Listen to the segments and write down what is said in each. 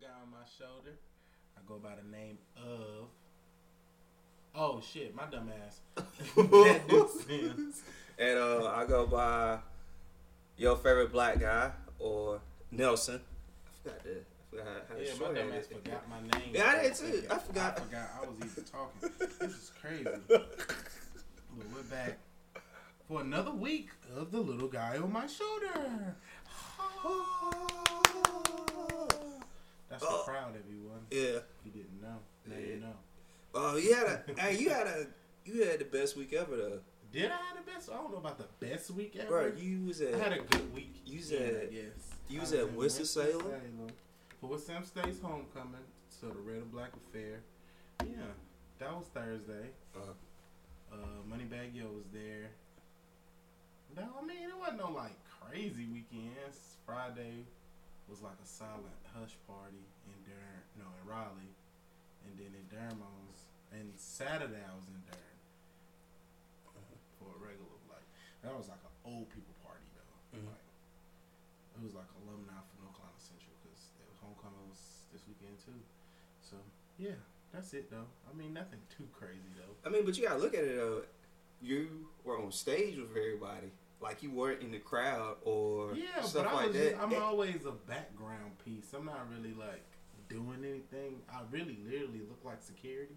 guy on my shoulder. I go by the name of. Oh shit, my dumb ass. that. And uh, I go by your favorite black guy or Nelson. I forgot the. I forgot how to Yeah, my dumb ass forgot my name. Yeah, I did too. I forgot. I forgot I was even talking. This is crazy. But we're back for another week of the little guy on my shoulder. That's the Oh. crowd, everyone. Yeah. If you didn't know, now Yeah. you know. Oh, you had a. hey, you had a. You had the best week ever though, Did I have the best? I don't know about the best week ever. bro. You was at. I had a good week. You was yeah, at- yes. you I was at in Winston-Salem? for Sam State's homecoming. So the Red and Black affair. Yeah, that was Thursday. Uh, Uh, Moneybagg Yo was there. No, I mean it wasn't no like crazy weekends. Friday was like a silent hush party in Durham, no, in Raleigh, and then in Durham I was, and Saturday I was in Durham for a regular like that was like an old people party though. Mhm. Like it was like alumni for North Carolina Central because homecoming was this weekend too. So yeah, that's it though. I mean nothing too crazy though. I mean, but you gotta look at it though. You were on stage with everybody, like you weren't in the crowd or Yeah, stuff but I like was that. just, I'm Eh, always a background piece. I'm not really like doing anything. I really literally look like security.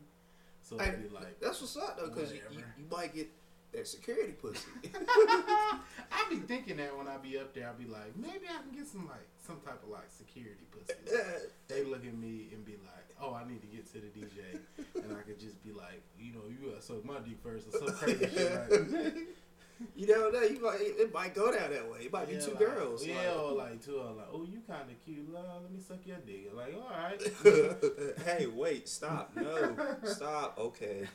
So it'd be like That's what's up though, because you, you, you might get that security pussy. I be thinking that when I be up there, I be like, maybe I can get some like some type of like security pussy. They look at me and be like, "Oh, I need to get to the DJ," and I could just be like, "You know, you gotta suck my dick first or some crazy shit." Like, you never know. You might it might go down that way. It might be two like- girls. Yeah, or like- like two are like, "Oh, you kind of cute. Uh, let me suck your dick." Like, all right. hey, wait, stop. No, stop. Okay.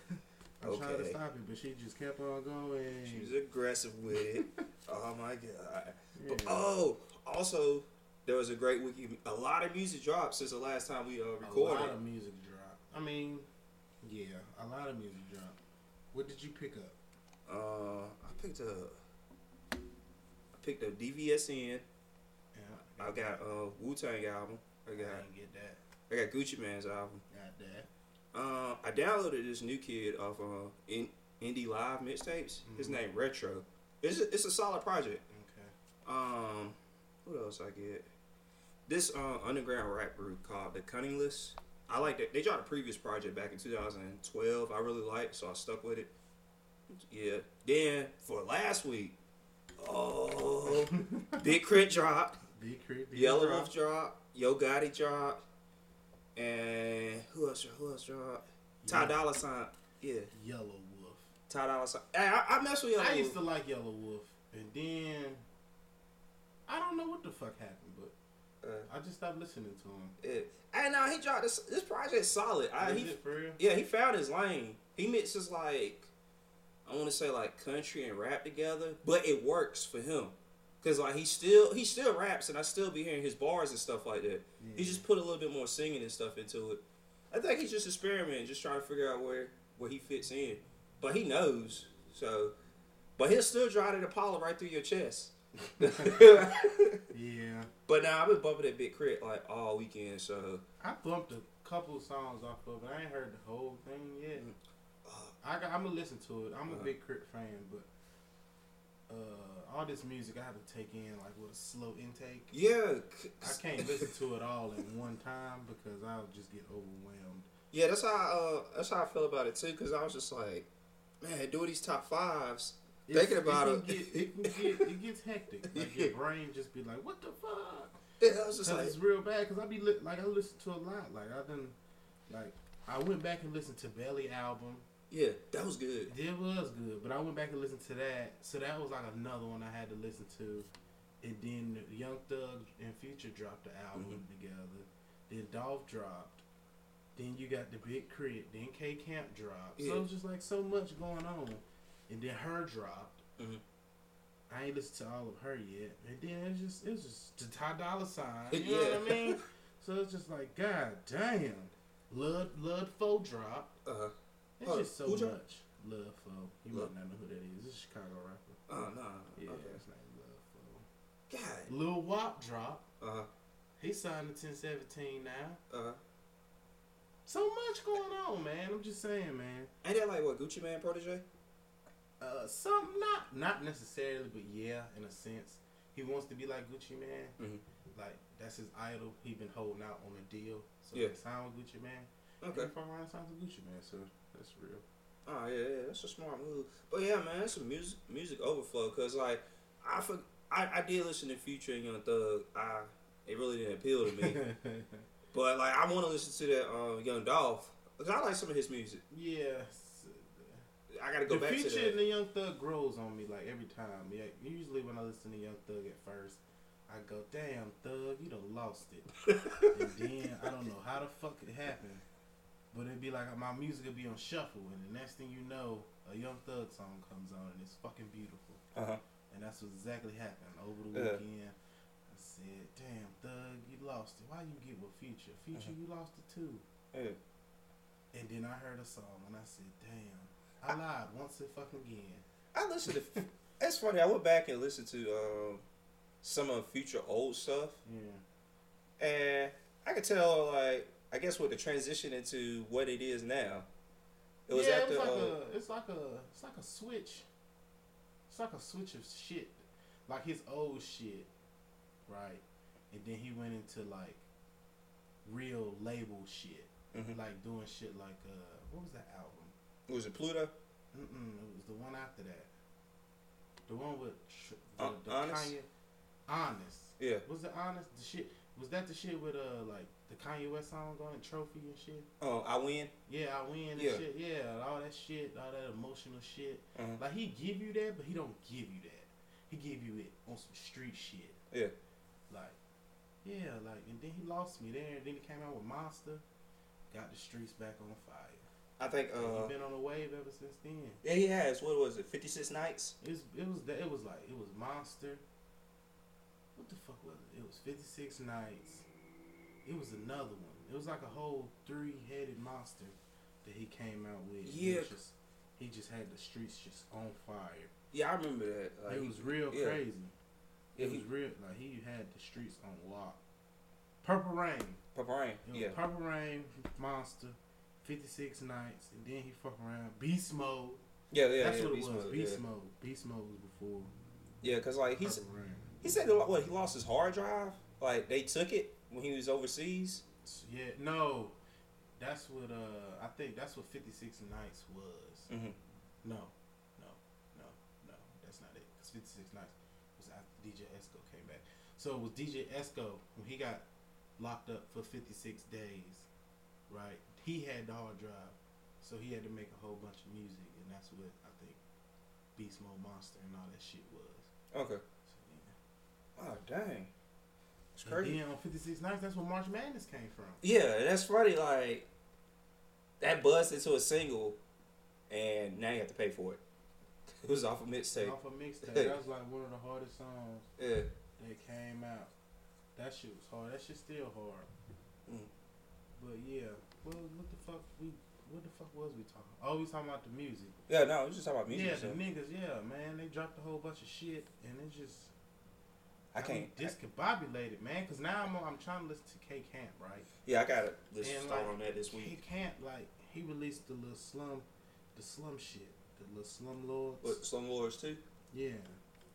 I'm trying to stop it, but she just kept on going. She was aggressive with it. Oh my god. Yeah. But, oh, also, there was a great week. A lot of music dropped since the last time we uh, a recorded. lot of music dropped. I mean, yeah, a lot of music dropped. What did you pick up? Uh, picked up. I picked up DVSN. Yeah, I got uh Wu Tang album. I I got didn't get that. I got Gucci Mane's album. Got that. Uh, I downloaded this new kid off uh in Indie Live mixtapes. His Mhm. name Retro. It's a, it's a solid project. Okay. Um, what else I get? This uh, underground rap group called The CunninLynguists. I like that. They dropped a previous project back in 2012. I really liked, so I stuck with it. Yeah. Then for last week, oh, Big K.R.I.T. dropped, Big Crit. Big Yellow Drop. Wolf dropped, Yo Gotti dropped, and who else? Who else dropped? Ty Ye- Dolla Sign. Yeah, Yellow Wolf. Ty Dolla Sign. Hey, I, I mess with Yellow I Wolf. used to like Yelawolf, and then I don't know what the fuck happened, but Uh, I just stopped listening to him. yeah. And now he dropped this. This project's solid. I, he it for real? Yeah, he found his lane. He mixes like I want to say like country and rap together, but it works for him because like he still he still raps, and I still be hearing his bars and stuff like that. He just put a little bit more singing and stuff into it. I think he's just experimenting, just trying to figure out where where he fits in. But he knows, so. But he'll still drive it Apollo right through your chest. Yeah, but now I've been bumping that Big K.R.I.T. like all weekend, so I bumped a couple songs off of it. I ain't heard the whole thing yet. uh, I got, I'm gonna listen to it. I'm a Uh-huh. Big K.R.I.T. fan, but uh, all this music I have to take in like with a slow intake. yeah, I can't listen to it all in one time because I'll just get overwhelmed. Yeah, that's how uh, that's how I feel about it too. Cause I was just like, man, doing these top fives. Thinking about it, it. get, it, get, it gets hectic. Like your brain just be like, "What the fuck?" Yeah, I was just like, it's real bad. Cause I be li- like I listen to a lot. Like I done, like I went back and listened to Belly album. Yeah, that was good. It was good, but I went back and listened to that. So that was like another one I had to listen to. And then Young Thug and Future dropped the album Mhm. together. Then Dolph dropped. Then you got the Big Crit. Then K Camp dropped. So it was just like so much going on. And then her dropped. Mhm. I ain't listened to all of her yet. And then it's just it's just the Ty Dolla Sign. You know what I mean? So it's just like God damn. Lud Lud Foe dropped. Uh, It's Oh, just so much. Lud Foe. You Love. might not know who that is. This is a Chicago rapper. oh no, Yeah, okay. his name Lud Foe. God, Lil Wop drop. uh, huh. He signed to 1017 now. Uh, huh. So much going on, man. I'm just saying, man. ain't that like what Gucci Mane protege? Uh, some not not necessarily, but yeah, in a sense, he wants to be like Gucci Mane. Mhm. Like that's his idol. He been holding out on a deal, so Yeah. he signed with Gucci Mane. Okay. Fuck around signed with Gucci Mane, so that's real. Oh yeah, yeah, that's a smart move. But yeah, man, that's a music music overflow. Cause like I for, I, I did listen to Future and Young Thug. I it really didn't appeal to me. but like I want to listen to that uh, Young Dolph. Cause I like some of his music. yeah. I gotta go the back to feature that. and the Young Thug grows on me like every time. Yeah, usually when I listen to Young Thug at first, I go, "Damn, Thug, you done lost it." and then I don't know how the fuck it happened, but it'd be like my music would be on shuffle, and the next thing you know, a Young Thug song comes on, and it's fucking beautiful. Uh huh. And that's what exactly happened over the Yeah. weekend. I said, "Damn, Thug, you lost it. Why you get with Future? Future, Uh-huh. you lost it too." Yeah. And then I heard a song, and I said, "Damn, I lied once and fucking again." I listened to. it's funny. I went back and listened to um, some of Future old stuff, Yeah. and I could tell like I guess with the transition into what it is now. It was yeah, at it was like uh, a, it's like a, it's like a switch. It's like a switch of shit, like his old shit, right? And then he went into like real label shit, mhm. like doing shit like uh, what was that album? Was it Pluto? Mm-mm, it was the one after that. The one with the, Uh, the Honest? Kanye, honest. Yeah. Was it honest? The shit was that the shit with uh like the Kanye West song on it, trophy and shit. Oh, I win. Yeah, I win and Yeah. shit. Yeah, all that shit, all that emotional shit. Uh-huh. Like he give you that, but he don't give you that. He give you it on some street shit. Yeah. Like, yeah, like, and then he lost me there. And then he came out with Monster, got the streets back on fire. I think. Uh, he been on the wave ever since then. yeah, he has. What was it? Fifty Six Nights. It was, it was, it was like, it was Monster. What the fuck was it? It was Fifty Six Nights. It was another one. It was like a whole three headed monster that he came out with. Yeah. just, he just had the streets just on fire. Yeah, I remember that. Like, it was real yeah. crazy. Yeah, it he- was real. Like he had the streets on lock. Purple Reign. Papa Rain. Yeah. Purple Reign, Monster, Fifty Six Nights, and then he fuck around Beast Mode. Yeah, yeah, That's yeah. what it was. Mode, Beast yeah. Mode. Beast Mode was before Yeah, cause like he's Purple he said what he lost his hard drive. Like they took it when he was overseas. Yeah, no, that's what uh I think that's what Fifty Six Nights was. Mm-hmm. No, no, no, no, that's not it. Fifty Six Nights was after DJ Esco came back. So it was DJ Esco when he got locked up for fifty six days, right? He had the hard drive, so he had to make a whole bunch of music, and that's what I think Beast Mode Monster and all that shit was. Okay. So, yeah. Oh dang. Crazy. on fifty six Nights, that's where March Madness came from. Yeah, that's funny. Like that buzzed into a single, and now you have to pay for it. It was off a mixtape. Off a mixtape, that was like one of the hardest songs. Yeah. that came out. That shit was hard. That shit still hard. Mm. But yeah, well, what the fuck we what the fuck was we talking? Oh, we talking about the music. Yeah. No, we just talking about music. yeah, so the niggas. Yeah, man, they dropped a whole bunch of shit, and it just I can't. me discombobulated, man. Cause now I'm I'm trying to listen to K Camp, right? yeah, I got. Let's And, start like, on that this week. K. Camp, like he released the little slum, the slum shit, the little slum lords. What Slum Lords too? Yeah,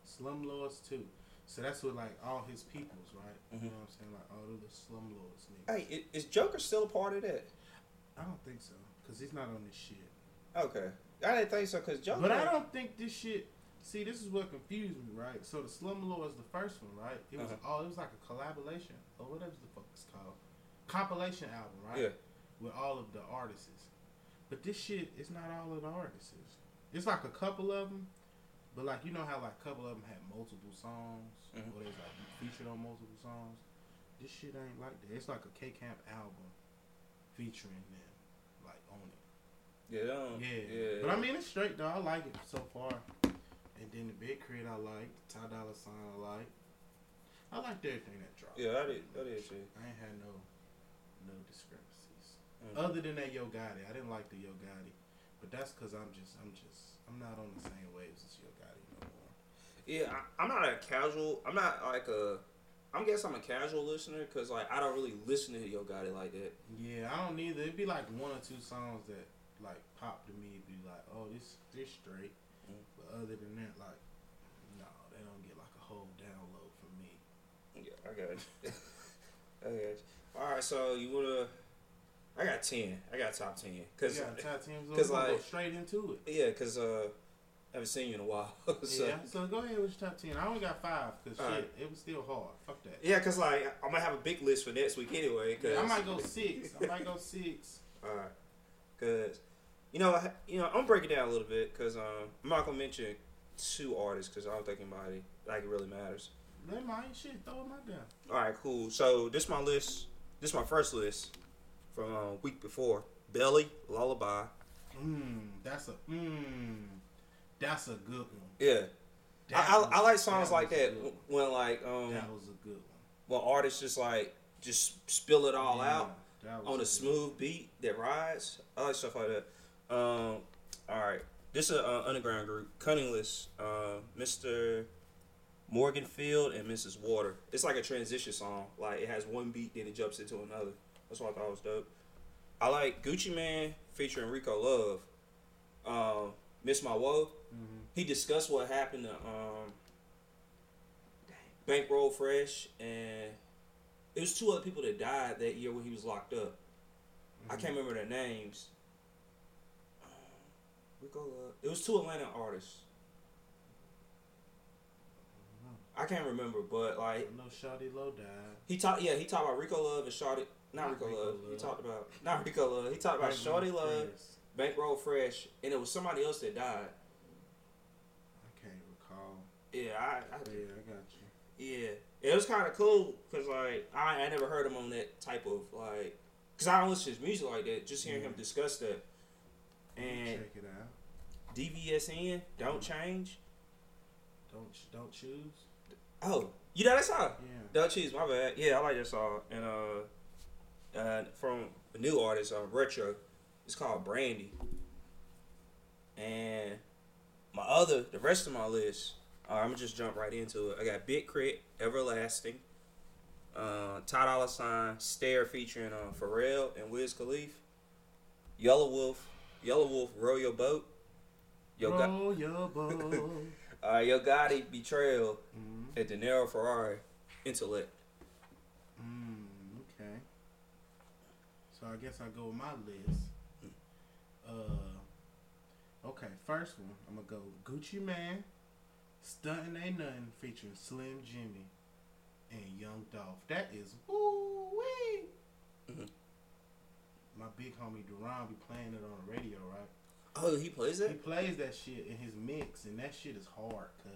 slum lords too. So that's what like all his peoples, right? Mhm. You know what I'm saying? Like all the slum lords niggas. Hey, is Joker still a part of that? I don't think so, cause he's not on this shit. Okay, I didn't think so because Joker. But I don't think this shit. See, this is what confused me, right? So the Slumlord is the first one, right? It was Uh-huh. all. It was like a collaboration or whatever the fuck it's called, compilation album, right? Yeah. With all of the artists. But this shit is not all of the artists. It's like a couple of them, but like you know how like a couple of them had multiple songs, Mhm. or they was like featured on multiple songs. This shit ain't like that. It's like a K Camp album featuring them, like on it. Yeah, Yeah. yeah. But I mean, it's straight though. I like it so far. Then the Big K.R.I.T. I like. Ty Dolla Sign I like. I liked everything that dropped. yeah, I did. I did too. I ain't had no no discrepancies. Mm. Other than that Yo Gotti, I didn't like the Yo Gotti. But that's because I'm just, I'm just, I'm not on the same waves as Yo Gotti no more. Yeah, I, I'm not a casual. I'm not like a I'm guess I'm a casual listener because like I don't really listen to Yo Gotti like that. Yeah, I don't either. It'd be like one or two songs that like pop to me. Be like, oh, this this straight. Other than that, like, no, they don't get like a whole download from me. Yeah, I got you. I got you. All right, so you wanna? I got ten. I got top ten yeah, top ten. 'cause, we're go like- straight into it. yeah, because uh, I haven't seen you in a while. so yeah. So go ahead with your top ten. I only got five because shit, Alright. it was still hard. Fuck that. yeah, because like I'm gonna have a big list for next week anyway. Cause, Yeah, I might go six. I might go six. All right, because you know, I, you know, I'm breaking down a little bit because um, I'm not gonna mention two artists because I don't think anybody like it really matters. They might shit throw them out there. All right, cool. So this my list. This is my first list from uh, week before. Belly, Lullaby. Mmm, that's a mmm, that's a good one. Yeah, That I, I, was- I like songs like that when like um. That was a good one. when artists just like just spill it all Yeah, out on a good smooth beat that rides. I like stuff like that. Um, all right, this is an uh, underground group, CunninLynguists, uh, Mr. Morganfield and Mrs. Water. It's like a transition song. Like it has one beat, then it jumps into another. That's why I thought it was dope. I like Gucci Mane featuring Rico Love. Um, Miss My Woe. Mhm. He discussed what happened to um, Bankroll Fresh and it was two other people that died that year when he was locked up. I can't remember their names. Rico Love. Uh, it was two Atlanta artists. Mm-hmm. I can't remember, but I like know Shawty Lo died. he talked. Yeah, he talked about Rico Love and Shorty. Not, Rico, Rico Love. He talked about not Rico Love. He talked about Shorty Love. Bankroll Fresh, and it was somebody else that died. I can't recall. Yeah, I, I yeah, I got you. Yeah, it was kind of cool because like I, I never heard him on that type of like because I don't listen to his music like that. Just hearing him mm. discuss that and Check it out. DVSN don't change. Don't don't choose. Oh, you know that song? Yeah. Don't choose. My bad. Yeah, I like that song. And uh, uh from a new artist, uh, Retro. It's called Brandy. And my other, the rest of my list, uh, I'm gonna just jump right into it. I got Big K.R.I.T., Everlasting, uh, Ty Dolla Sign, Stare featuring uh, Pharrell and Wiz Khalif, Yelawolf, Yellow Wolf, Row Your Boat, Yo, Roll your uh, Yo Gotti, Betrayal, mm and De Niro Ferrari, Intellect. Mm, okay. So I guess I go with my list. Uh, okay. First one, I'm gonna go Gucci Mane, Stuntin' Ain't Nothing featuring Slim Jxmmi and Young Dolph. That is woo wee. Mhm. My big homie Duran be playing it on the radio, right? Oh, he plays it. He plays that shit in his mix, and that shit is hard. Cause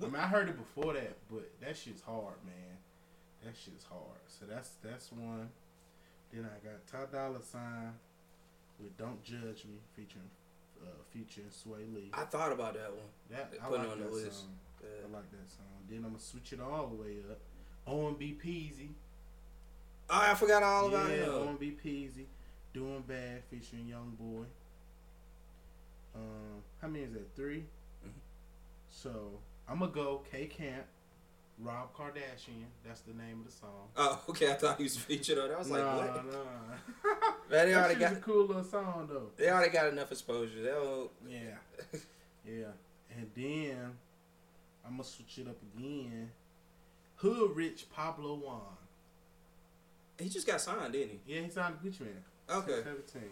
Mm. I mean, I heard it before that, but that shit's hard, man. That shit's hard. So that's that's one. Then I got Top Dollar Sign with "Don't Judge Me" featuring uh, Future and Swae Lee. I thought about that one. That I put it like on the that list. song. Yeah. I like that song. Then I'm gonna switch it all the way up. OMB Peezy. Oh, I forgot all about yeah, him. OMB Peezy. Doing Bad featuring Young Boy. How many is that? 3 Mhm. So I'm gonna go K Camp, Rob Kardashian. That's the name of the song. Oh, okay. I thought he was featured on. I was like, nah, what? nah. Man, they already got a cool little song though. they already got enough exposure. They don't, Yeah, yeah. And then I'm gonna switch it up again. Hood Rich Pablo Juan. he just got signed, didn't he? Yeah, he signed to Gucci Mane. Okay. 17.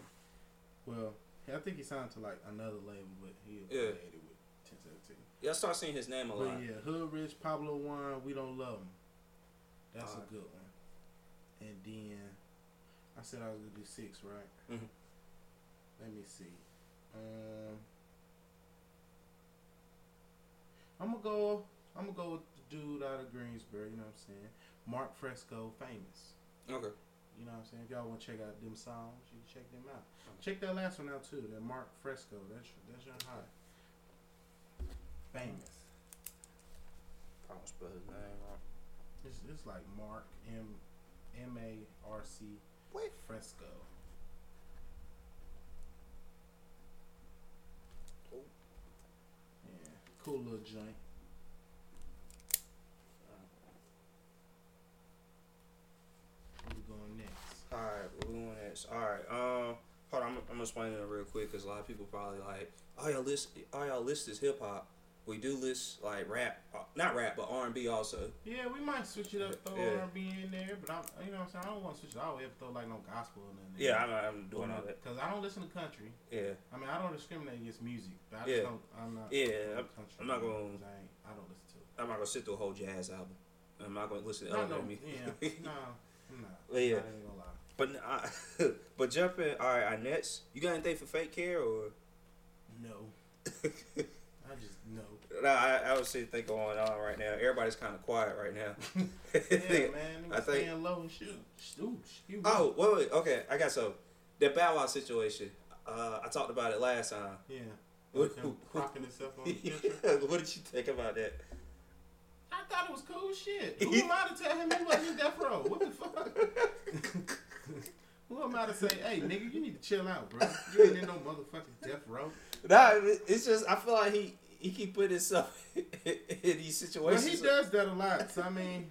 Well, I think he signed to like another label, but he Yeah. affiliated with 1017. Yeah, I start seeing his name a But lot. yeah, Hood Rich, Pablo Juan, We Don't Love Him. That's Alright. a good one. And then I said I was gonna do six, right? Mhm. Let me see. Um, I'm gonna go. I'm gonna go with the dude out of Greensboro. You know what I'm saying? Mark Fresco, famous. Okay. You know what I'm saying? If y'all want to check out them songs, you can check them out. Check that last one out too. That Mark Fresco. That's that's your high. Famous. Probably spell his name wrong. It's, it's like Mark M M A R C Wait. Fresco. Cool. Yeah, cool little joint. Nets. All right. Um, hold on. I'm, I'm gonna explain it real quick because a lot of people probably like, all y'all list, all y'all list is hip hop. We do list like rap, uh, not rap, but R and B also. Yeah, we might switch it up, throw Yeah. R&B in there, but I'm, you know what I'm saying. I don't want to switch it all the way up, throw like no gospel or nothing. Yeah, I'm, I'm doing all that. Because I don't listen to country. Yeah, I mean, I don't discriminate against music, but I just Yeah. don't. I'm not. Yeah, I'm- country I'm not gonna- I, I don't listen to it. I'm not gonna sit through a whole jazz album. I'm not gonna listen to No, no, music. yeah, no, I'm not. Yeah. I ain't gonna lie. But uh, but jumping. All right, our Nets. You got anything for fake care or? No, I just no. No, I, I would say think going on right now. Everybody's kind of quiet right now. Yeah, man, I I think- staying low and shit. Ooh, excuse me. Oh, wait, wait, okay. I got so the Bow Wow situation. Uh, I talked about it last time. yeah. What- him crocking himself on the picture. what did you think about that? I thought it was cool shit. Who am I to tell him he wasn't in death row? What the fuck? Who am I to say, hey, nigga, you need to chill out, bro. You ain't in no motherfucking death row. Nah, it's just I feel like he he keep putting himself in these Well, situations. he does that a lot. So I mean,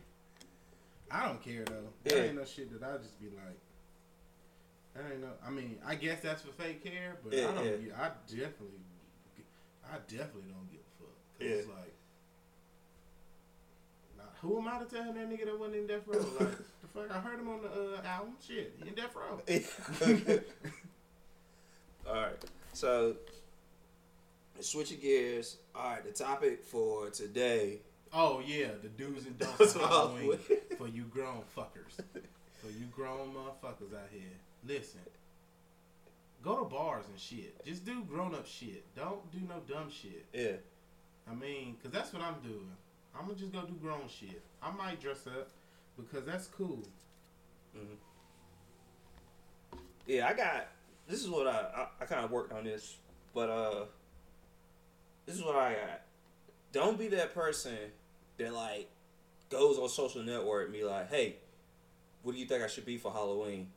I don't care though. That Yeah. ain't no shit that I just be like. That ain't no. I mean, I guess that's for fake care, but Yeah, I don't. yeah. I definitely, I definitely don't give a fuck. Cause it's like, who am I to tell him that nigga that wasn't in death row? Like the fuck, I heard him on the uh, album. Shit, he in death row. All right, so switching gears. All right, the topic for today. Oh yeah, the do's and don'ts of was Halloween for you grown fuckers. For you grown motherfuckers out here, listen. Go to bars and shit. Just do grown up shit. Don't do no dumb shit. Yeah, I mean, cause that's what I'm doing. I'm gonna just go do grown shit. I might dress up because that's cool. yeah. I got. This is what I I, I kind of worked on this, but uh, this is what I got. Don't be that person that like goes on social network and be like, "Hey, what do you think I should be for Halloween?"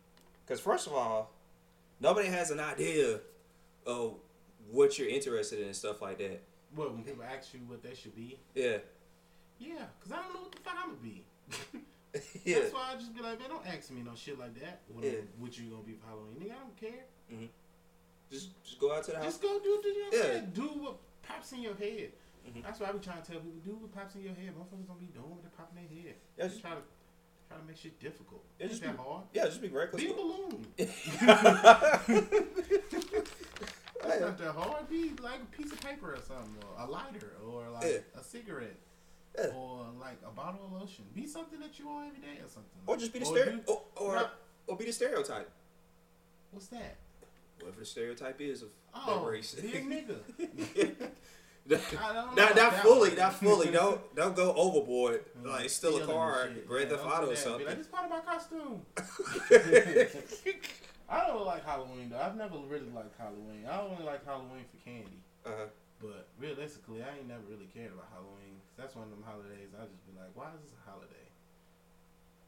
Because first of all, nobody has an idea of what you're interested in and stuff like that. Well, when people ask you what they should be? Yeah, Yeah, cause I don't know what the fuck I'm gonna be. yeah, That's why I just be like, man, don't ask me no shit like that. What, Yeah. what you gonna be following, Nigga, I don't care. just just go out to the house. Just go do the you know Yeah. saying? Do what pops in your head. Mhm. That's why I be trying to tell people, do what pops in your head. Motherfuckers don't be doing what they pop in their head. Yeah, just just- try to try to make shit difficult. Yeah, just that be- hard. Yeah, just be reckless. Be a balloon. It's not that hard. Be like a piece of paper or something, or a lighter, or like Yeah. a cigarette, Yeah. or like a bottle of lotion. Be something that you want every day or something. Or just be the Or stereo, or or, Not- or be the stereotype. What's that? Whatever the stereotype is of Oh, that race. a nigga. not, I don't know not fully, one. not fully. Don't don't go overboard. Mm, Like steal a car. Grand Yeah, Theft Auto or something. like, this part of my costume. I don't like Halloween though. I've never really liked Halloween. I only like Halloween for candy. Uh-huh. But realistically, I ain't never really cared about Halloween. 'Cause that's one of them holidays I just be like, why is this a holiday?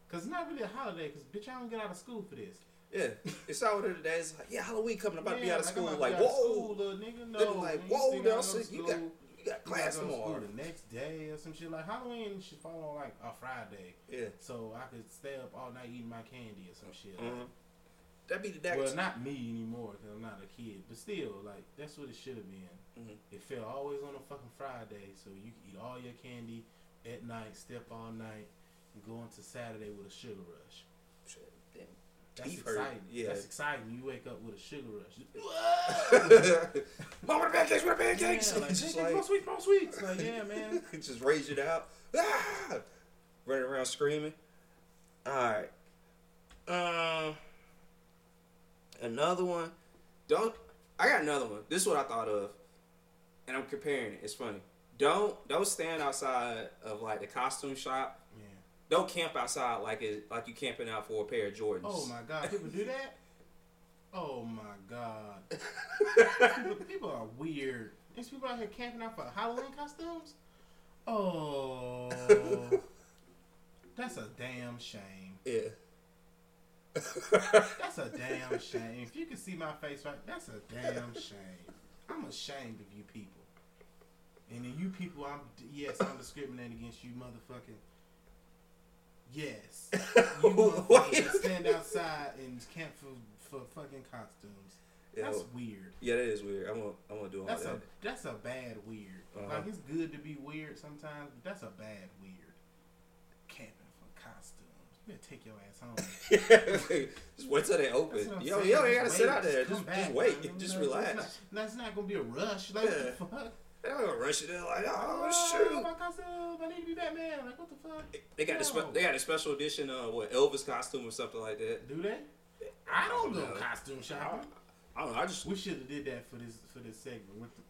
Cause it's not really a holiday. Cause bitch, I don't get out of school for this. Yeah, it's out there today. It's like, yeah, Halloween coming. I'm about to be out of school. Like, about to be out of whoa, school, little nigga. No, like, whoa, gotta Nelson, you got you got class gotta go to school tomorrow. the next day or some shit. Like Halloween should fall on like a Friday, Yeah, so I could stay up all night eating my candy or some shit. Mhm. that'd be the next. Well, not me anymore because I'm not a kid, but still, like that's what it should have been. Mhm. It fell always on a fucking Friday, so you can eat all your candy at night, step all night, and go into Saturday with a sugar rush. Shit, damn. That's exciting. Yeah. That's exciting. You wake up with a sugar rush. Mom, what pancakes? What pancakes? Yeah, like, It's just "Pancakes, like more sweets, more sweets. Like, yeah, man. just rage it out. Ah! Running around screaming. All right. Um, another one. Don't. I got another one. This is what I thought of, and I'm comparing it. It's funny. Don't don't stand outside of like the costume shop. Yeah. Don't camp outside like it like you camping out for a pair of Jordans. Oh my God, people do that. Oh my God, people, people are weird. There's people out here camping out for Halloween costumes. Oh, that's a damn shame. Yeah. That's a damn shame. If you can see my face right, that's a damn shame. I'm ashamed of you people. And then you people, I'm yes, I'm discriminating against you, motherfucking. Yes, you motherfuckers stand outside and camp for for fucking costumes. Yeah, That's weird. yeah, that is weird. I'm gonna, I'm gonna do all That's that. a that's a bad weird. Uh-huh. Like it's good to be weird sometimes, but that's a bad weird. Camping for costumes. You better take your ass home. just wait till they open. That's what I'm Yo, yo, they Just gotta wait. sit out there. Just, back, just wait. Just relax. It's not, that's not gonna be a rush. Like Yeah. what the fuck? They're not gonna rush it. They're like, oh, Oh, shoot. my costume. I need to be Batman. Like what the fuck? They got the No. spe- they got a special edition uh what Elvis costume or something like that. Do they? I don't go know. costume shopping. I don't know. I just We should have did that for this for this segment. Went to,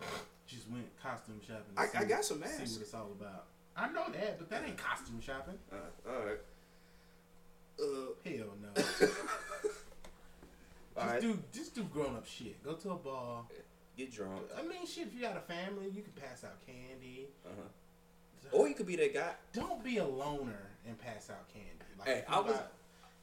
just went costume shopping. I- see I got some See masks. what it's all about. I know that, but that ain't costume shopping. uh, all right. Uh, Hell no. Just right. do just do grown up shit. Go to a bar. Get drunk. I mean, shit. If you got a family, you can pass out candy. Uh-huh. Or you could be that guy. Don't be a loner and pass out candy. Like Hey, if, you I was- got-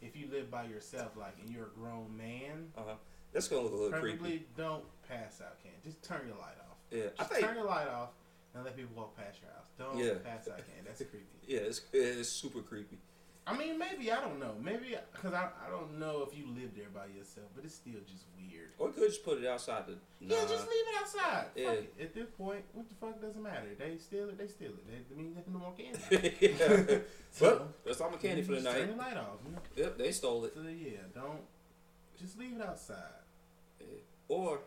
if you live by yourself, like and you're a grown man, Uh huh. That's gonna look a little creepy. don't pass out candy. Just turn your light off. Yeah, I Just think. turn your light off and let people walk past your house. Don't Yeah. pass out candy. That's creepy. Yeah, it's it's super creepy. I mean, maybe I don't know. Maybe because I, I don't know if you live there by yourself, but it's still just weird. Or you could just put it outside the. Nah. Yeah, just leave it outside. Yeah. It. At this point, what the fuck doesn't matter? They steal it. They steal it. They, I mean, can more candy. yeah. So, well, that's all my candy for the just Turn night. the light off. You know? Yep, they stole it. So yeah, don't just leave it outside. Or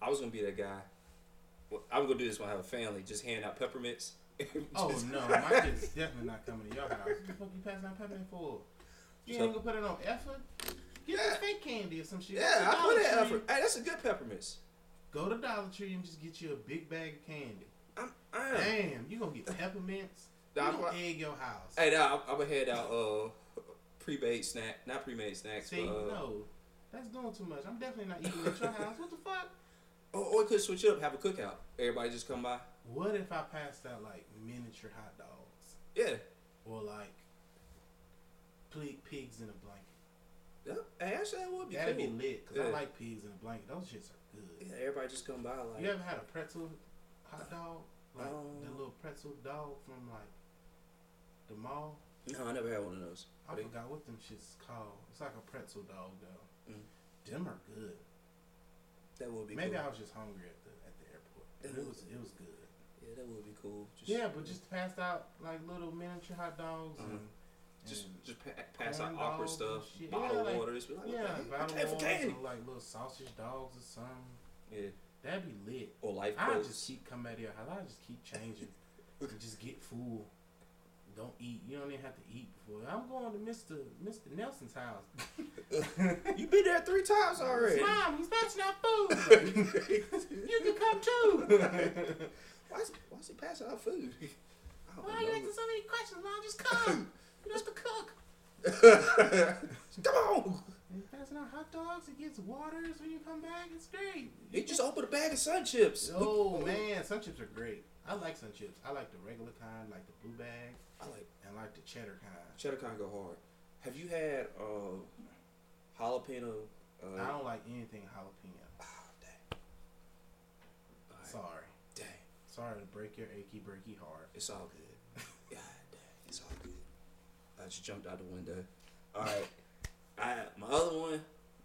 I was gonna be that guy. Well, I was gonna do this when I have a family. Just hand out peppermints. Oh no, my kid's definitely not coming to your house. What the fuck you passing out peppermint for? You So- ain't gonna put it on effort. Get Yeah. the fake candy or some shit. Yeah, I put in Tree. effort. Hey, that's a good peppermints. Go to Dollar Tree and just get you a big bag of candy. I'm, I am. Damn, you gonna get peppermints. You Nah, gonna I'm- egg your house. Hey, I'm, I'm gonna head out uh pre-made snack, not pre-made snacks. See, but, uh, no, that's doing too much. I'm definitely not eating at your house. What the fuck? Or, or we could switch it up, have a cookout. Everybody just come by. What if I passed out like miniature hot dogs Yeah. or like pigs in a blanket? Yeah. Actually, that would be That'd cool. be lit because Yeah. I like pigs in a blanket. Those shits are good. Yeah, everybody just come by like. You ever had a pretzel hot dog? Like Um, the little pretzel dog from like the mall? No, I never had one of those. I they- forgot what them shits called. It's like a pretzel dog though. Mm. Them are good. That would be Maybe cool. I was just hungry at the at the airport. It it was it was good. Yeah, that would be cool. Just, Yeah, but just pass out like little miniature hot dogs mm-hmm. and, just and just pa- pass out awkward stuff, shit. bottle Yeah, like- waters. Be like, yeah, what the bottle waters candy. or like little sausage dogs or something. Yeah, That'd be lit. or life I quotes. just keep coming at your house. I just keep changing and just get full. Don't eat. You don't even have to eat before. I'm going to Mr. Mr. Nelson's house. you been there three times already. Mom, he's passing out food. you can come too. Why is, why is he passing out food? Why are you asking so many questions, Mom? Just come. You don't have to cook. Come on! And he's passing out hot dogs. He gets waters when you come back. It's great. He just opened a bag of sun chips. Oh man, sun chips are great. I like sun chips. I like the regular kind, like the blue bag, I like and like the cheddar kind. cheddar kind go hard. Have you had uh, jalapeno? Uh, I don't like anything jalapeno. Oh, dang. All right. Sorry. Sorry to break your achy breaky heart. It's all good. God. It's all good. I just jumped out the window. All right. I my other one.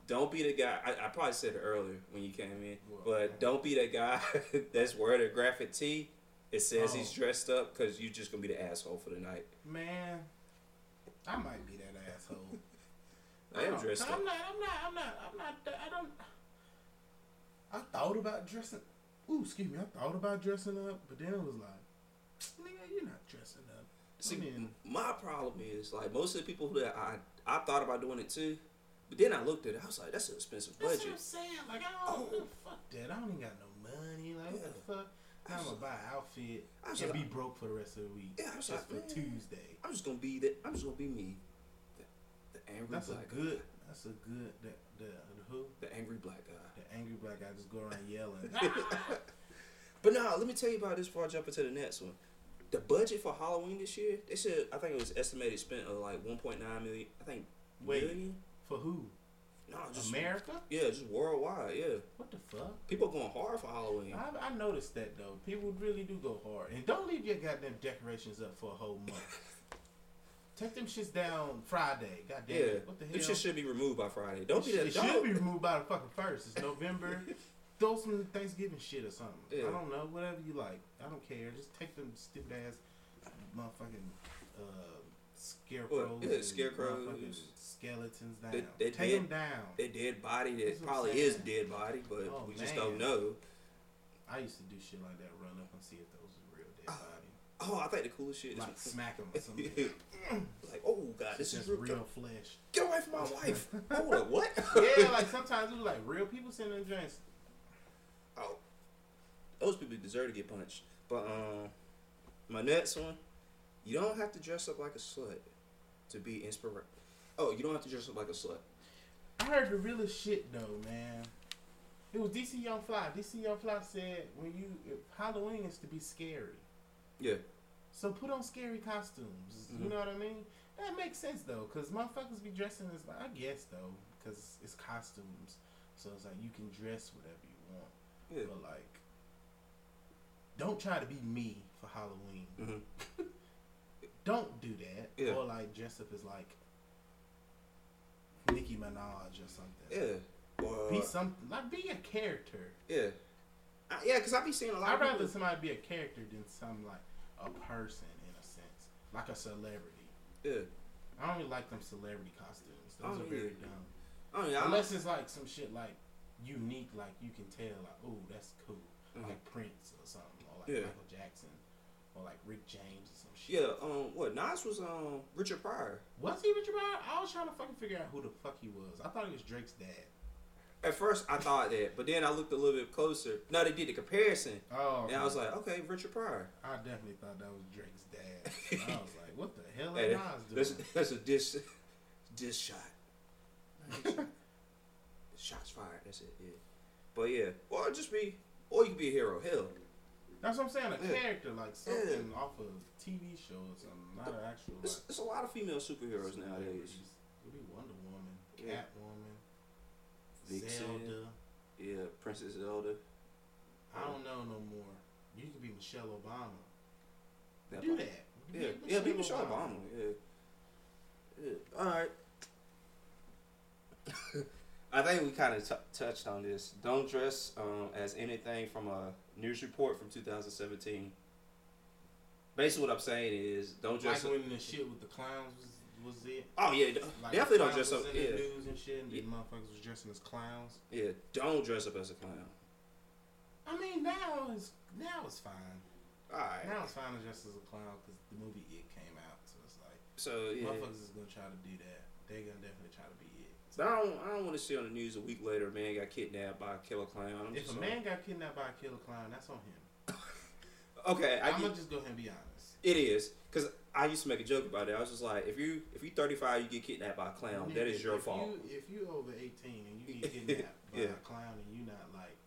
Don't be the guy. I, I probably said it earlier when you came in, but don't be that guy that's wearing a graphic tee. It says he's Oh. dressed up because you're just gonna be the asshole for the night. Man, I might be that asshole. I am dressed I'm up. not. I'm not. I'm not. I'm not. I don't. I thought about dressing. Ooh, excuse me. I thought about dressing up, but then it was like, nigga, you're not dressing up. See, I mean, my problem is like most of the people that I I thought about doing it too, but then I looked at it. I was like, that's an expensive budget. that's what. I'm saying. Like, I don't. Oh. Fuck that. I don't even got no money. Like, what the fuck? I'm gonna buy an outfit I was and like- be broke for the rest of the week. Yeah, I was just like, for man. Tuesday. I'm just gonna be that. I'm just gonna be me. The, the angry That's a good. That's a good. The the, the who? The angry black guy. The angry black guy just go around yelling. But now let me tell you about this before I jump into the next one. The budget for Halloween this year, they said I think it was estimated spent of like 1.9 million. I think Wait. million. for who? No, just America? Yeah, just worldwide. Yeah, What the fuck? people going hard for Halloween. I, I noticed that though. People really do go hard, and don't leave your goddamn decorations up for a whole month. Take them shits down Friday. God damn Yeah, it. What the hell? this shit should be removed by Friday. Don't be that. It should be removed by the fucking first. It's November. Throw some Thanksgiving shit or something. Yeah. I don't know. Whatever you like. I don't care. Just take them stupid ass motherfucking uh, scarecrows. What? Yeah, scarecrows. Skeletons down. They- they take dead. them down. a dead body that probably is dead body, but Oh, we just don't know. I used to do shit like that. Run up and see if those was real dead Ah, body. Oh, I think the coolest shit is Like smack them or something. like, oh god, this is just real. real flesh. Get away from my wife. Hold up, what? yeah, like sometimes it was like real people in drinks. oh, those people deserve to get punched. But um, my next one, you don't have to dress up like a slut to be inspired. Oh, you don't have to dress up like a slut. I heard the realest shit though, man. It was DC Young Fly. DC Young Fly said when you if Halloween is to be scary. Yeah, So put on scary costumes. You Mhm. know what I mean? That makes sense though, cause motherfuckers be dressing as I guess though, cause it's costumes. So it's like you can dress whatever you want, yeah. but like, don't try to be me for Halloween. hmm Don't do that. Yeah. Or like dress up as like Nicki Minaj or something. Yeah. Or, Be something like be a character. yeah. I, yeah, because I be seeing a lot I'd of rather people. somebody be a character than some like a person in a sense, like a celebrity. Yeah. I don't really like them celebrity costumes. Those are very dumb. Oh yeah. Unless it's like some shit like unique, like you can tell, like oh that's cool, Mhm. like Prince or something, or like Yeah. Michael Jackson, or like Rick James or some shit. Yeah, um, what Nas was um Richard Pryor. Was he Richard Pryor? I was trying to fucking figure out who the fuck he was. I thought he was Drake's dad. At first, I thought that, but then I looked a little bit closer. No, they did the comparison, Oh, and I was like, okay, Richard Pryor. I definitely thought that was Drake's dad. I was like, what the hell Hey, Nas That's, doing? that's a dish, dish shot. Shots fired. That's it. Yeah. But yeah, or just be, or you can be a hero. Hell, That's what I'm saying. A Yeah. character like something off of TV show or something, not an actual. Like, it's, it's a lot of female superheroes nowadays. It'd be Wonder Woman, Yeah. Catwoman, Vixen. Zelda. Yeah, Princess Zelda. I don't know no more. You could be Michelle Obama. That Do part. that. Yeah, yeah, be Michelle Obama. Yeah. yeah. All right. I think we kind of t- touched on this. Don't dress um, as anything from a news report from 2017. Basically, what I'm saying is, don't dress. Like when the shit with the clowns was, was it? oh yeah, Like definitely don't dress up. Yeah, the news and shit, and Yeah. the motherfuckers was dressing as clowns. yeah. Don't dress up as a clown. I mean, now it's now it's fine. All right. Now it's fine to dress as a clown because the movie It came out, so it's like So yeah. motherfuckers is gonna try to do that. They're gonna definitely try to be it. So I don't. I don't want to see on the news a week later, a man got kidnapped by a killer clown. I'm If a man got kidnapped by a killer clown, that's on him. okay, I I'm get- gonna just go ahead and be honest. It is because I used to make a joke about it. I was just like, if you if you 35, you get kidnapped by a clown. That is your if fault. You, if you over 18 and you get kidnapped by Yeah. a clown and you're not like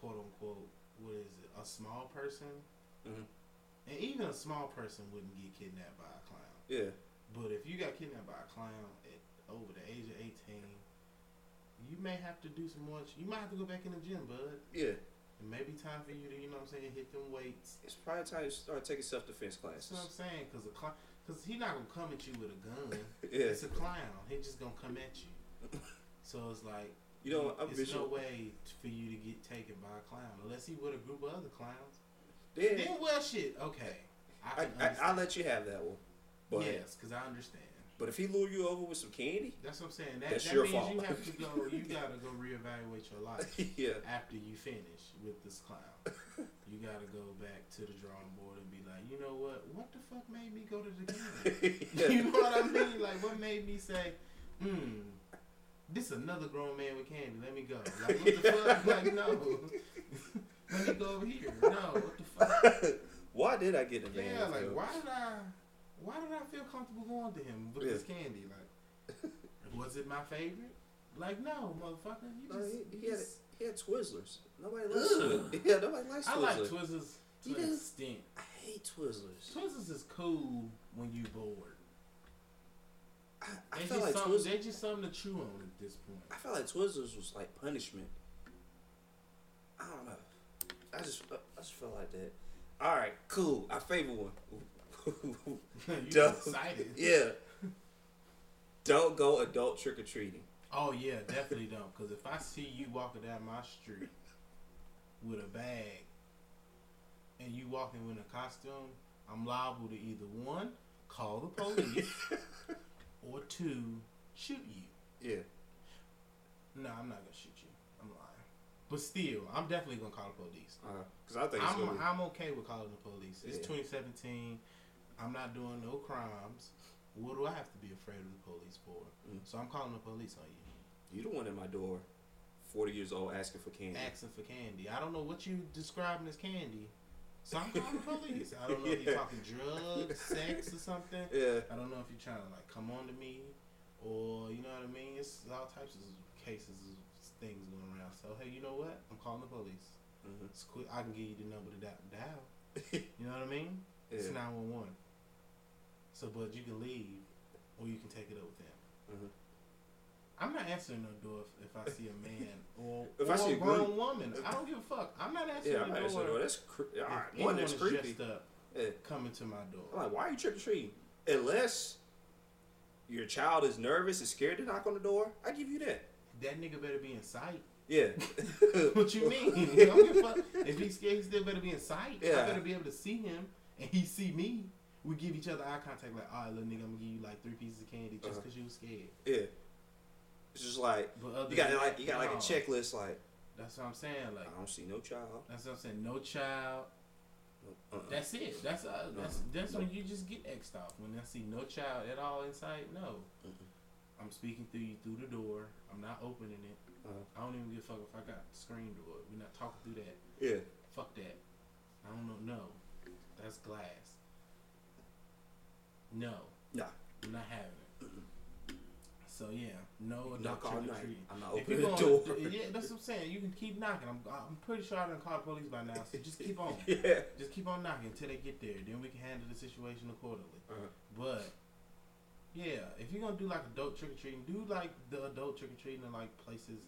quote unquote what is it a small person, Mhm. and even a small person wouldn't get kidnapped by a clown. Yeah, But if you got kidnapped by a clown at over the age of 18, you may have to do some more. You might have to go back in the gym, bud. yeah. It may be time for you to, you know what I'm saying, hit them weights. It's probably time to start taking self defense That's classes. what I'm saying, because a clown, because he not gonna come at you with a gun. Yeah, It's a clown. He just gonna come at you. So it's like you know, I'm it's no way for you to get taken by a clown unless he with a group of other clowns. Yeah, Then well, shit. Okay, I I, I, I'll let you have that one. But yes, because I understand. But if he lure you over with some candy, That's what I'm saying. That, That's that your means fault. you have to go. You gotta go reevaluate your life yeah, after you finish with this clown. You gotta go back to the drawing board and be like, you know what? What the fuck made me go to the game? you know what I mean? Like, what made me say, hmm, this is another grown man with candy. Let me go. Like, what the fuck? Like, no. Let me go over here. No, what the fuck? Why did I get the man? Yeah, like, why did I, why did I feel comfortable going to him with Yeah. this candy? Like, was it my favorite? Like, no, motherfucker. You No, just, he, he, had, just he had Twizzlers. Nobody likes Twizzlers. Yeah, nobody likes I Twizzlers. like Twizzlers to an do? extent. I hate Twizzlers. Twizzlers is cool when you bored. I, I They felt just like something. Twizzlers. They just something to chew on at this point. I felt like Twizzlers was like punishment. I don't know. I just I just felt like that. All right, cool. Our favorite one. you excited? yeah, Don't go adult trick or treating. Oh yeah, definitely don't. Cause if I see you walking down my street with a bag and you walking with a costume, I'm liable to either one call the police or two shoot you. Yeah. No, I'm not gonna shoot you. I'm lying. But still, I'm definitely gonna call the police. Uh-huh. Because I think I'm I'm okay with calling the police. It's Yeah. 2017. I'm not doing no crimes. What do I have to be afraid of the police for? Mm. So I'm calling the police on you. you the one at my door, forty years old, asking for candy. asking for candy. I don't know what you describing as candy. So I'm calling the police. I don't know if you're talking drugs, sex, or something. Yeah. I don't know if you're trying to like come on to me, or you know what I mean. It's all types of cases things going around. So hey, you know what? I'm calling the police. hmm It's quick. I can give you the number to dial. You know what I mean? It's nine one one. So, but you can leave, or you can take it up with them. Mhm. I'm not answering no door if, if I see a man or, If or I see a grown group- woman. I don't give a fuck. I'm not answering Yeah, I'm not answering the door. That's cre- all. One, that's is creepy. dressed up Yeah. coming to my door. I'm like, why are you trick or treating? Unless your child is nervous and scared to knock on the door, I give you that. That nigga better be in sight. Yeah. what you mean? I don't give a fuck. If he's scared, he still better be in sight. Yeah. I better be able to see him and he see me. We give each other eye contact like, all right, little nigga, I'm gonna give you like three pieces of candy just Uh-huh. because you was scared. yeah. It's just like you got like you got like a checklist. Like That's what I'm saying. Like I don't see no child. that's what I'm saying. No child. Uh-uh. That's it. That's uh, that's that's No. when you just get xed off. When I see no child at all in sight, no. Mm-mm. I'm speaking through you through the door. I'm not opening it. Uh-huh. I don't even give a fuck if I got the screen door. We're not talking through that. Yeah. Fuck that. I don't know. No, that's glass. No. Nah. I'm not having it. So yeah, no Knock adult all trick or night. treating. I'm not opening the door. yeah, that's what I'm saying. You can keep knocking. I'm, I'm pretty sure I done called police by now. So just keep on. yeah. Just keep on knocking until they get there. Then we can handle the situation accordingly. Uh-huh. But yeah, if you're gonna do like adult trick or treating, do like the adult trick or treating in like places,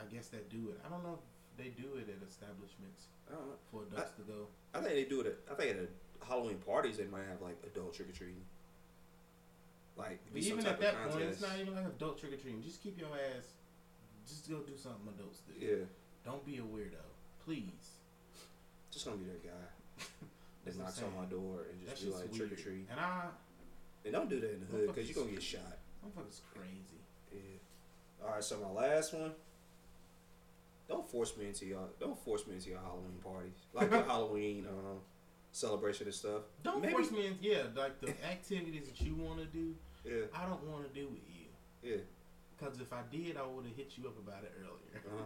I guess that do it. I don't know if they do it at establishments for adults to go. I think they do it. At, I think at Halloween parties they might have like adult trick or treating. Like But even at that point, it's not even like adult trick or treating. Just keep your ass. Just go do something adults do. Yeah. Don't be a weirdo, please. Just gonna be that guy that knocks on my door and That's just be just like weird. trick or treat. And I, And don't do that in the hood because you're gonna get shot. I'm fucking crazy. Yeah. All right. So my last one. Don't force me into your don't force me into your Halloween parties like your Halloween um, celebration and stuff. Don't Maybe- force me in. Yeah, like the activities that you want to do, Yeah. I don't want to do with you. Yeah. Cause if I did, I would have hit you up about it earlier. Uh-huh.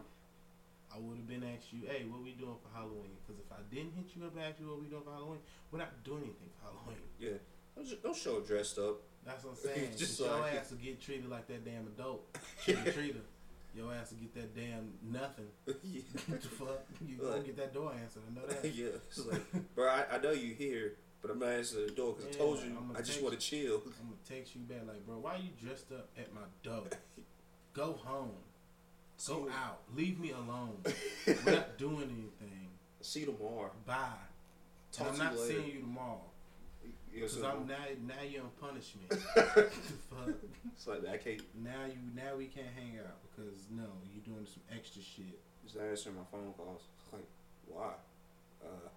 I would have been asked you, hey, what we doing for Halloween? Because if I didn't hit you up, ask you what we doing for Halloween, we're not doing anything for Halloween. Yeah. Don't, ju- don't show dressed up. That's what I'm saying. Just Just your like- ass will get treated like that damn adult. Or treater. Your ass will get that damn nothing. yeah. what the fuck? You gonna Right. get that door answered. I know that. yeah. It's like, bro, I, I know you here, but I'm not answering the door because I told you I'ma just want to chill. I'm gonna text you back like, bro, why are you dressed up at my door? Go home. Go See- out. Leave me alone. We're not doing anything. See you tomorrow. Bye. Talk I'm not you later. seeing you tomorrow. You know, Cause so I'm now now you're on punishment. Fuck. it's like I can't Now you now we can't hang out because no, you're doing some extra shit. just answering my phone calls. Like, why? Uh,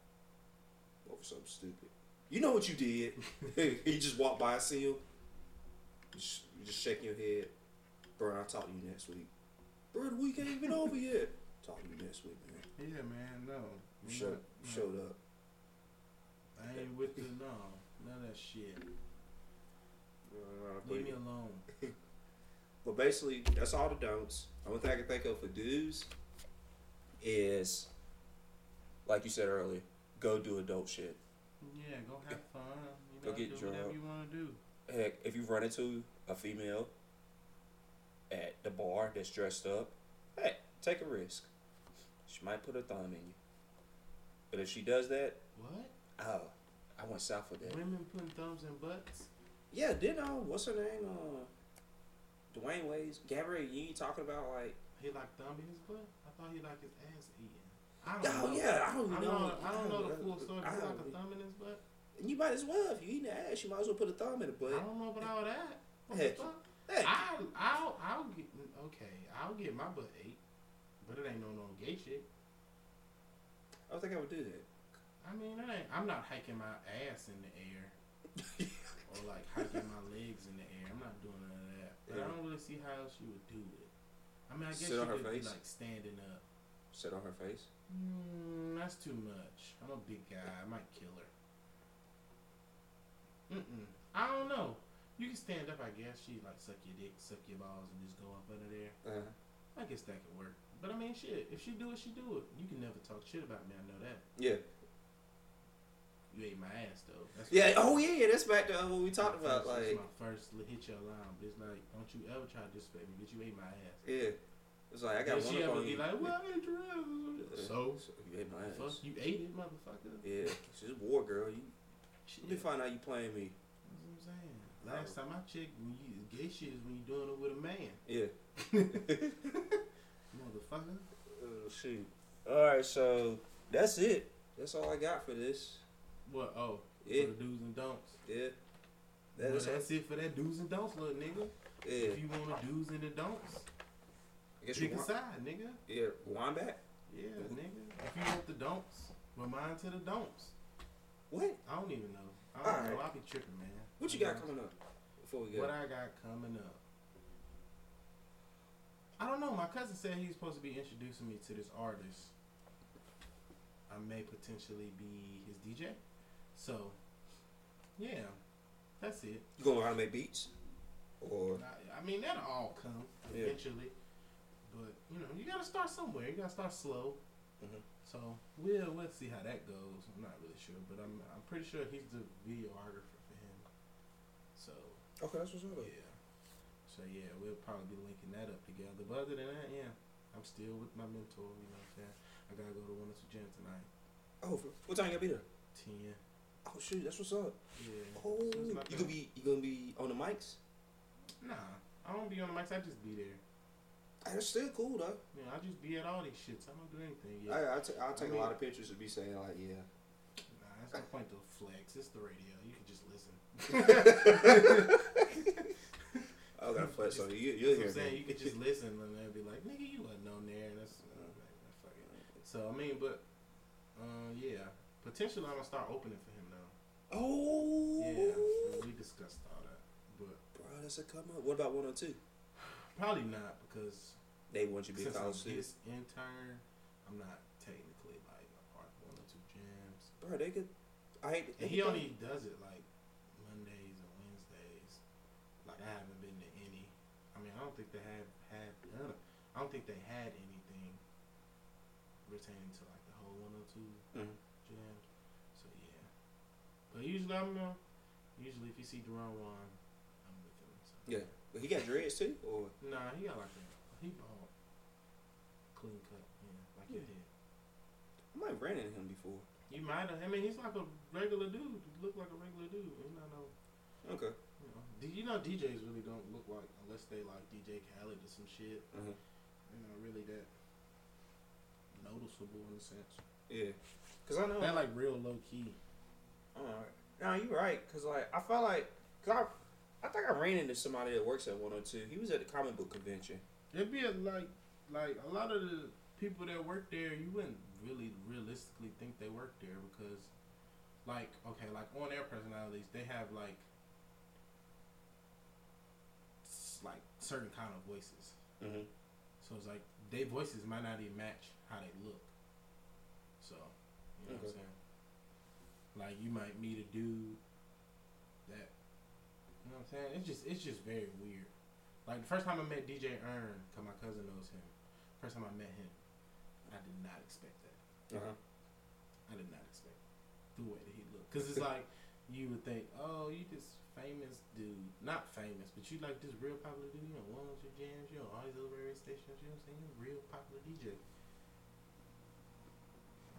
over something stupid. You know what you did? you just walk by, see you. Just, you just shaking your head. Bro, I'll talk to you next week. Bro, the week ain't even over yet. Talk to you next week, man. Yeah, man. No, You We showed, not- you no. showed up. I ain't with the no, none of that shit. Uh, Leave me alone. but basically, that's all the don'ts. The Only thing I can think of for do's is, like you said earlier, go do adult shit. Yeah, go have fun. You Go know, get do whatever you want to do. Heck, if you run into a female at the bar that's dressed up, hey, take a risk. She might put her thumb in you. But if she does that, What? oh, I went south with that. Women putting thumbs in butts? Yeah, didn't uh, what's her name? Uh, Dwyane Wade's Gabrielle Yee talking about like, He like thumb in his butt? I thought he like his ass eaten. I oh don't know. yeah, I don't I know. don't, I don't know the full story. I he like a thumb in his butt? You might as well if you eating the ass, you might as well put a thumb in the butt. I don't know about all that. What Heck, the fuck? Hey, I, I'll, I'll get okay. I'll get my butt ate, but it ain't no no gay shit. I don't think I would do that. I mean, it ain't, I'm not hiking my ass in the air or like hiking my legs in the air. I'm not doing none of that. But I don't really see how else you would do it. I mean, I guess Sit you on her could be like standing up. Sit on her face. Mm, that's too much. I'm a big guy. I might kill her. Mm-mm. I don't know. You can stand up, I guess. She like suck your dick, suck your balls, and just go up under there. Uh, I guess that could work. But I mean, shit. If she do it, she do it. You can never talk shit about me. I know that. yeah. You ate my ass though. That's Yeah. Oh yeah. yeah, That's back to what we talked about. first- Like, my first hit your alarm. But it's like, don't you ever try to disrespect me. Bitch, you ate my ass. yeah. It's like I got one up on you. like, well, I ate your ass. Uh, So, you ate my fuck, you ate it, motherfucker. Yeah. She's a war girl. You. Shit. Let me find out you playing me. That's what I'm saying. Last time I checked, when you gay shit is when you doing it with a man, Yeah. motherfucker. Oh shoot. All right. So that's it. That's all I got for this. What? Oh, Yeah. for the do's and don'ts. Yeah. Well, That's, that's it for that do's and don'ts, little nigga. yeah. If you want the do's and the don'ts, I guess pick a side, nigga. yeah. Back. Yeah, nigga. If you want the don'ts, remind to the don'ts. What? I don't even know. I don't Alright. know. I be tripping, man. What you got coming up before we go? What I got coming up. I don't know. My cousin said he's supposed to be introducing me to this artist. I may potentially be his DJ. So, yeah, that's it. You gonna learn how to make beats? Or I, I mean, that'll all come Yeah. eventually. But you know, you gotta start somewhere. You gotta start slow. Mhm. So we'll we'll see how that goes. I'm not really sure, but I'm I'm pretty sure he's the videographer for him. So okay, that's what's up. yeah. So yeah, we'll probably be linking that up together. But other than that, yeah, I'm still with my mentor. You know what I'm saying? I gotta go to one or two gym tonight. Oh, what time you gotta be there? Ten. Oh shoot, that's what's up. Yeah. Oh, soon you gonna be you gonna be on the mics? Nah, I don't be on the mics. I just be there. That's still cool though. Yeah, I just be at all these shits. I don't do anything yet. I I ta- I'll take I mean- a lot of pictures to be saying like yeah. Nah, that's no point to flex. It's the radio. You can just listen. I gotta flex on you. You- You'll what hear I'm saying. You could just listen and they'll be like, nigga, you wasn't on there. That's, uh, like, it. So, I mean, but, uh, yeah. Potentially, I'm to start opening for him now. Oh. Yeah. We discussed all that. But Bro, that's a come up. What about one or two? Probably not because They want you to be a college student. intern, I'm not technically, like, a part of one or two jams. Bro, they could. I. And he only does it, like, Mondays and Wednesdays. Like, I haven't been to any. I mean, I don't think they have had. I don't think they had anything pertaining to like the whole one or two Mhm. jams. So yeah. But usually I'm. Uh, usually if you see Deron Juan, I'm with him. So. Yeah, but he got dreads too, or Nah, he got like a he bald, clean cut. Yeah, like your head. I might have ran into him before. You might have. I mean, he's like a regular dude. He look like a regular dude. He's not no. Okay. You know, D- you know DJs really don't look like unless they like DJ Khaled or some shit. Uh-huh. You know, really that noticeable in a sense. Yeah, cause I know. They're like real low key. Alright. No, you're right. Cause like I felt like, cause I, I think I ran into somebody that works at 102. He was at the comic book convention. It'd be a, like like a lot of the people that work there, you wouldn't really realistically think they work there because like okay, like on their personalities, they have like like certain kind of voices. Mm-hmm. So it's like their voices might not even match how they look. So you know what I'm saying? Like you might meet a dude know what I'm saying? It's just it's just very weird. Like the first time I met DJ Earn, cause my cousin knows him. First time I met him, I did not expect that. Uh huh. I did not expect the way that he looked. Cause it's like you would think, oh, you this famous dude, not famous, but you like this real popular dude. You know, one of your jams, you know, all these other radio stations. You know what I'm saying? You're a real popular DJ.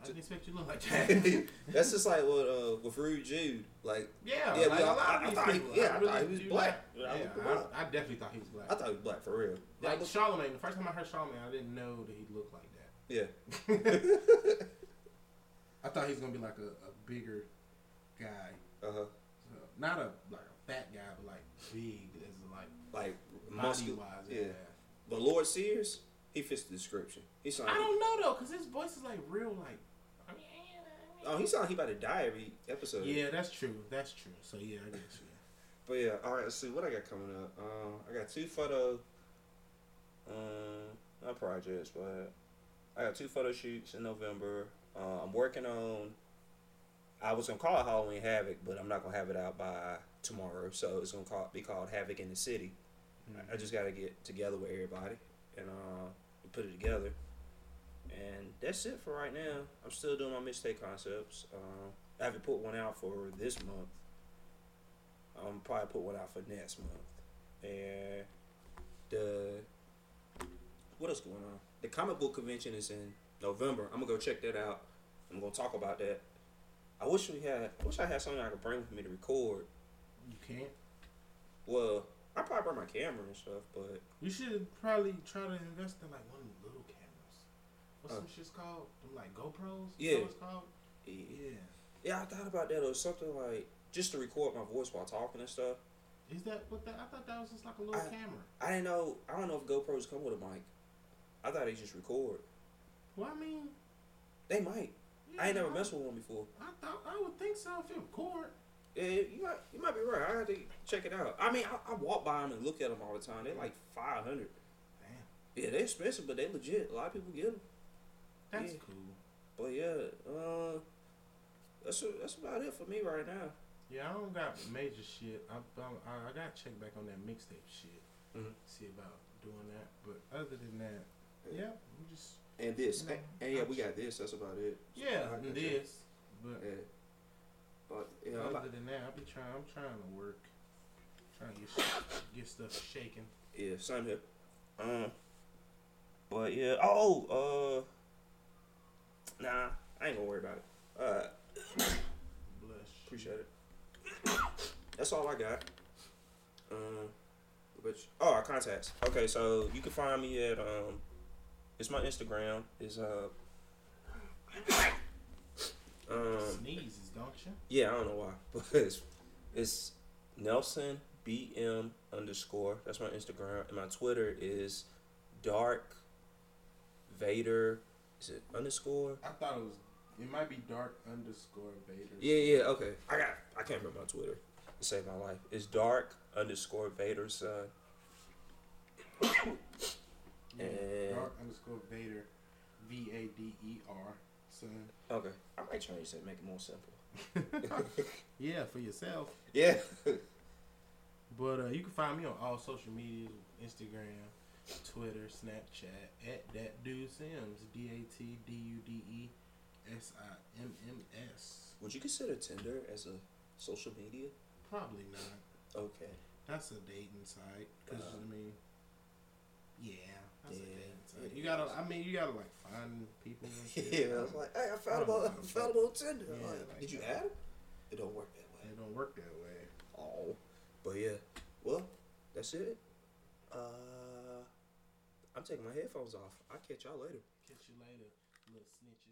I didn't expect you to look like that. That's just like what uh with Rude Jude. Like yeah, Yeah, like we a lot I- of I he- yeah, I I thought he was black. not- Yeah, looked him up. I, I definitely thought he was black. I thought he was black for real. like Charlemagne, the first time I heard Charlemagne, I didn't know that he looked like that. Yeah. I thought he was gonna be like a, a bigger guy. Uh huh. So, not a like a fat guy, but like big as like Like muscular. wise. Yeah. Yeah. But Lord Sears, he fits the description. He's sound I don't know though, cause his voice is like real, like. I Oh, he sound like he about to die every episode. yeah, that's true. That's true. So yeah, I guess yeah. But yeah, all right. Let's see what I got coming up. Um, I got two photo, um, not projects, but I got two photo shoots in November. Uh, I'm working on. I was gonna call it Halloween Havoc, but I'm not gonna have it out by tomorrow. So it's gonna call, be called Havoc in the City. I just gotta get together with everybody and uh, put it together. And that's it for right now. I'm still doing my mixtape concepts. Um, I haven't put one out for this month. I'm probably put one out for next month. And the what else going on? The comic book convention is in November. I'm gonna go check that out. I'm gonna talk about that. I wish we had. I wish I had something I could bring for me to record. You can't. Well, I probably bring my camera and stuff, but You should probably try to invest in like one little cameras. What's Oh. some shit's called? Them like GoPros? Yeah. what it's called? Yeah. yeah, I thought about that or something like just to record my voice while talking and stuff. Is that what that? I thought that was just like a little I- camera. I didn't know. I don't know if GoPros come with a mic. I thought they just record. Well, I mean, They might. yeah, I ain't never I, messed with one before. I thought I would think so if it record. Yeah, you might. You might be right. I have to check it out. I mean, I, I walk by them and look at them all the time. They're like five hundred. Damn, Yeah, they're expensive, but they legit. A lot of people get them. That's Yeah. cool. But yeah, uh, that's that's about it for me right now. Yeah, I don't got major shit. I I, I got to check back on that mixtape shit. Mhm. See about doing that. But other than that, yeah, we just And this, No, and, and yeah, we got this. That's about it. yeah, and this. But Yeah. But yeah, other than that, I'll be trying. I'm trying to work, trying to get get stuff shaking. yeah, same here. Um, but yeah. Oh, uh, nah, I ain't gonna worry about it. Uh, Bless. appreciate it. That's all I got. Um, which oh, our contacts. Okay, so you can find me at um, it's my Instagram is uh, um, Sneezes, don't you? yeah, I don't know why, but it's it's Nelson BM underscore. That's my Instagram, and my Twitter is Dark Vader. Is it underscore? I thought it was. It might be dark underscore Vader. Yeah, yeah, okay. I got. I can't remember my Twitter. It saved my life. It's dark underscore Vader son. Yeah, And- dark underscore Vader, V A D E R. Son. Okay, I might change that, make it more simple. Yeah, for yourself. Yeah. But uh, you can find me on all social medias: Instagram, Twitter, Snapchat at that dude Simms. D A T D U D E S I M M S. Would you consider Tinder as a social media? Probably not. Okay. That's a dating site. Cause Uh, I mean, yeah, that's Yeah, a dating site. You gotta. I mean, you gotta like find people. And shit. Yeah, I was like, hey, I found about, I found about Tinder. Yeah, Like, like Did you add him? It don't work that way. it don't work that way. Oh, but yeah. Well, that's it. Uh, I'm taking my headphones off. I'll catch y'all later. Catch you later, little snitches.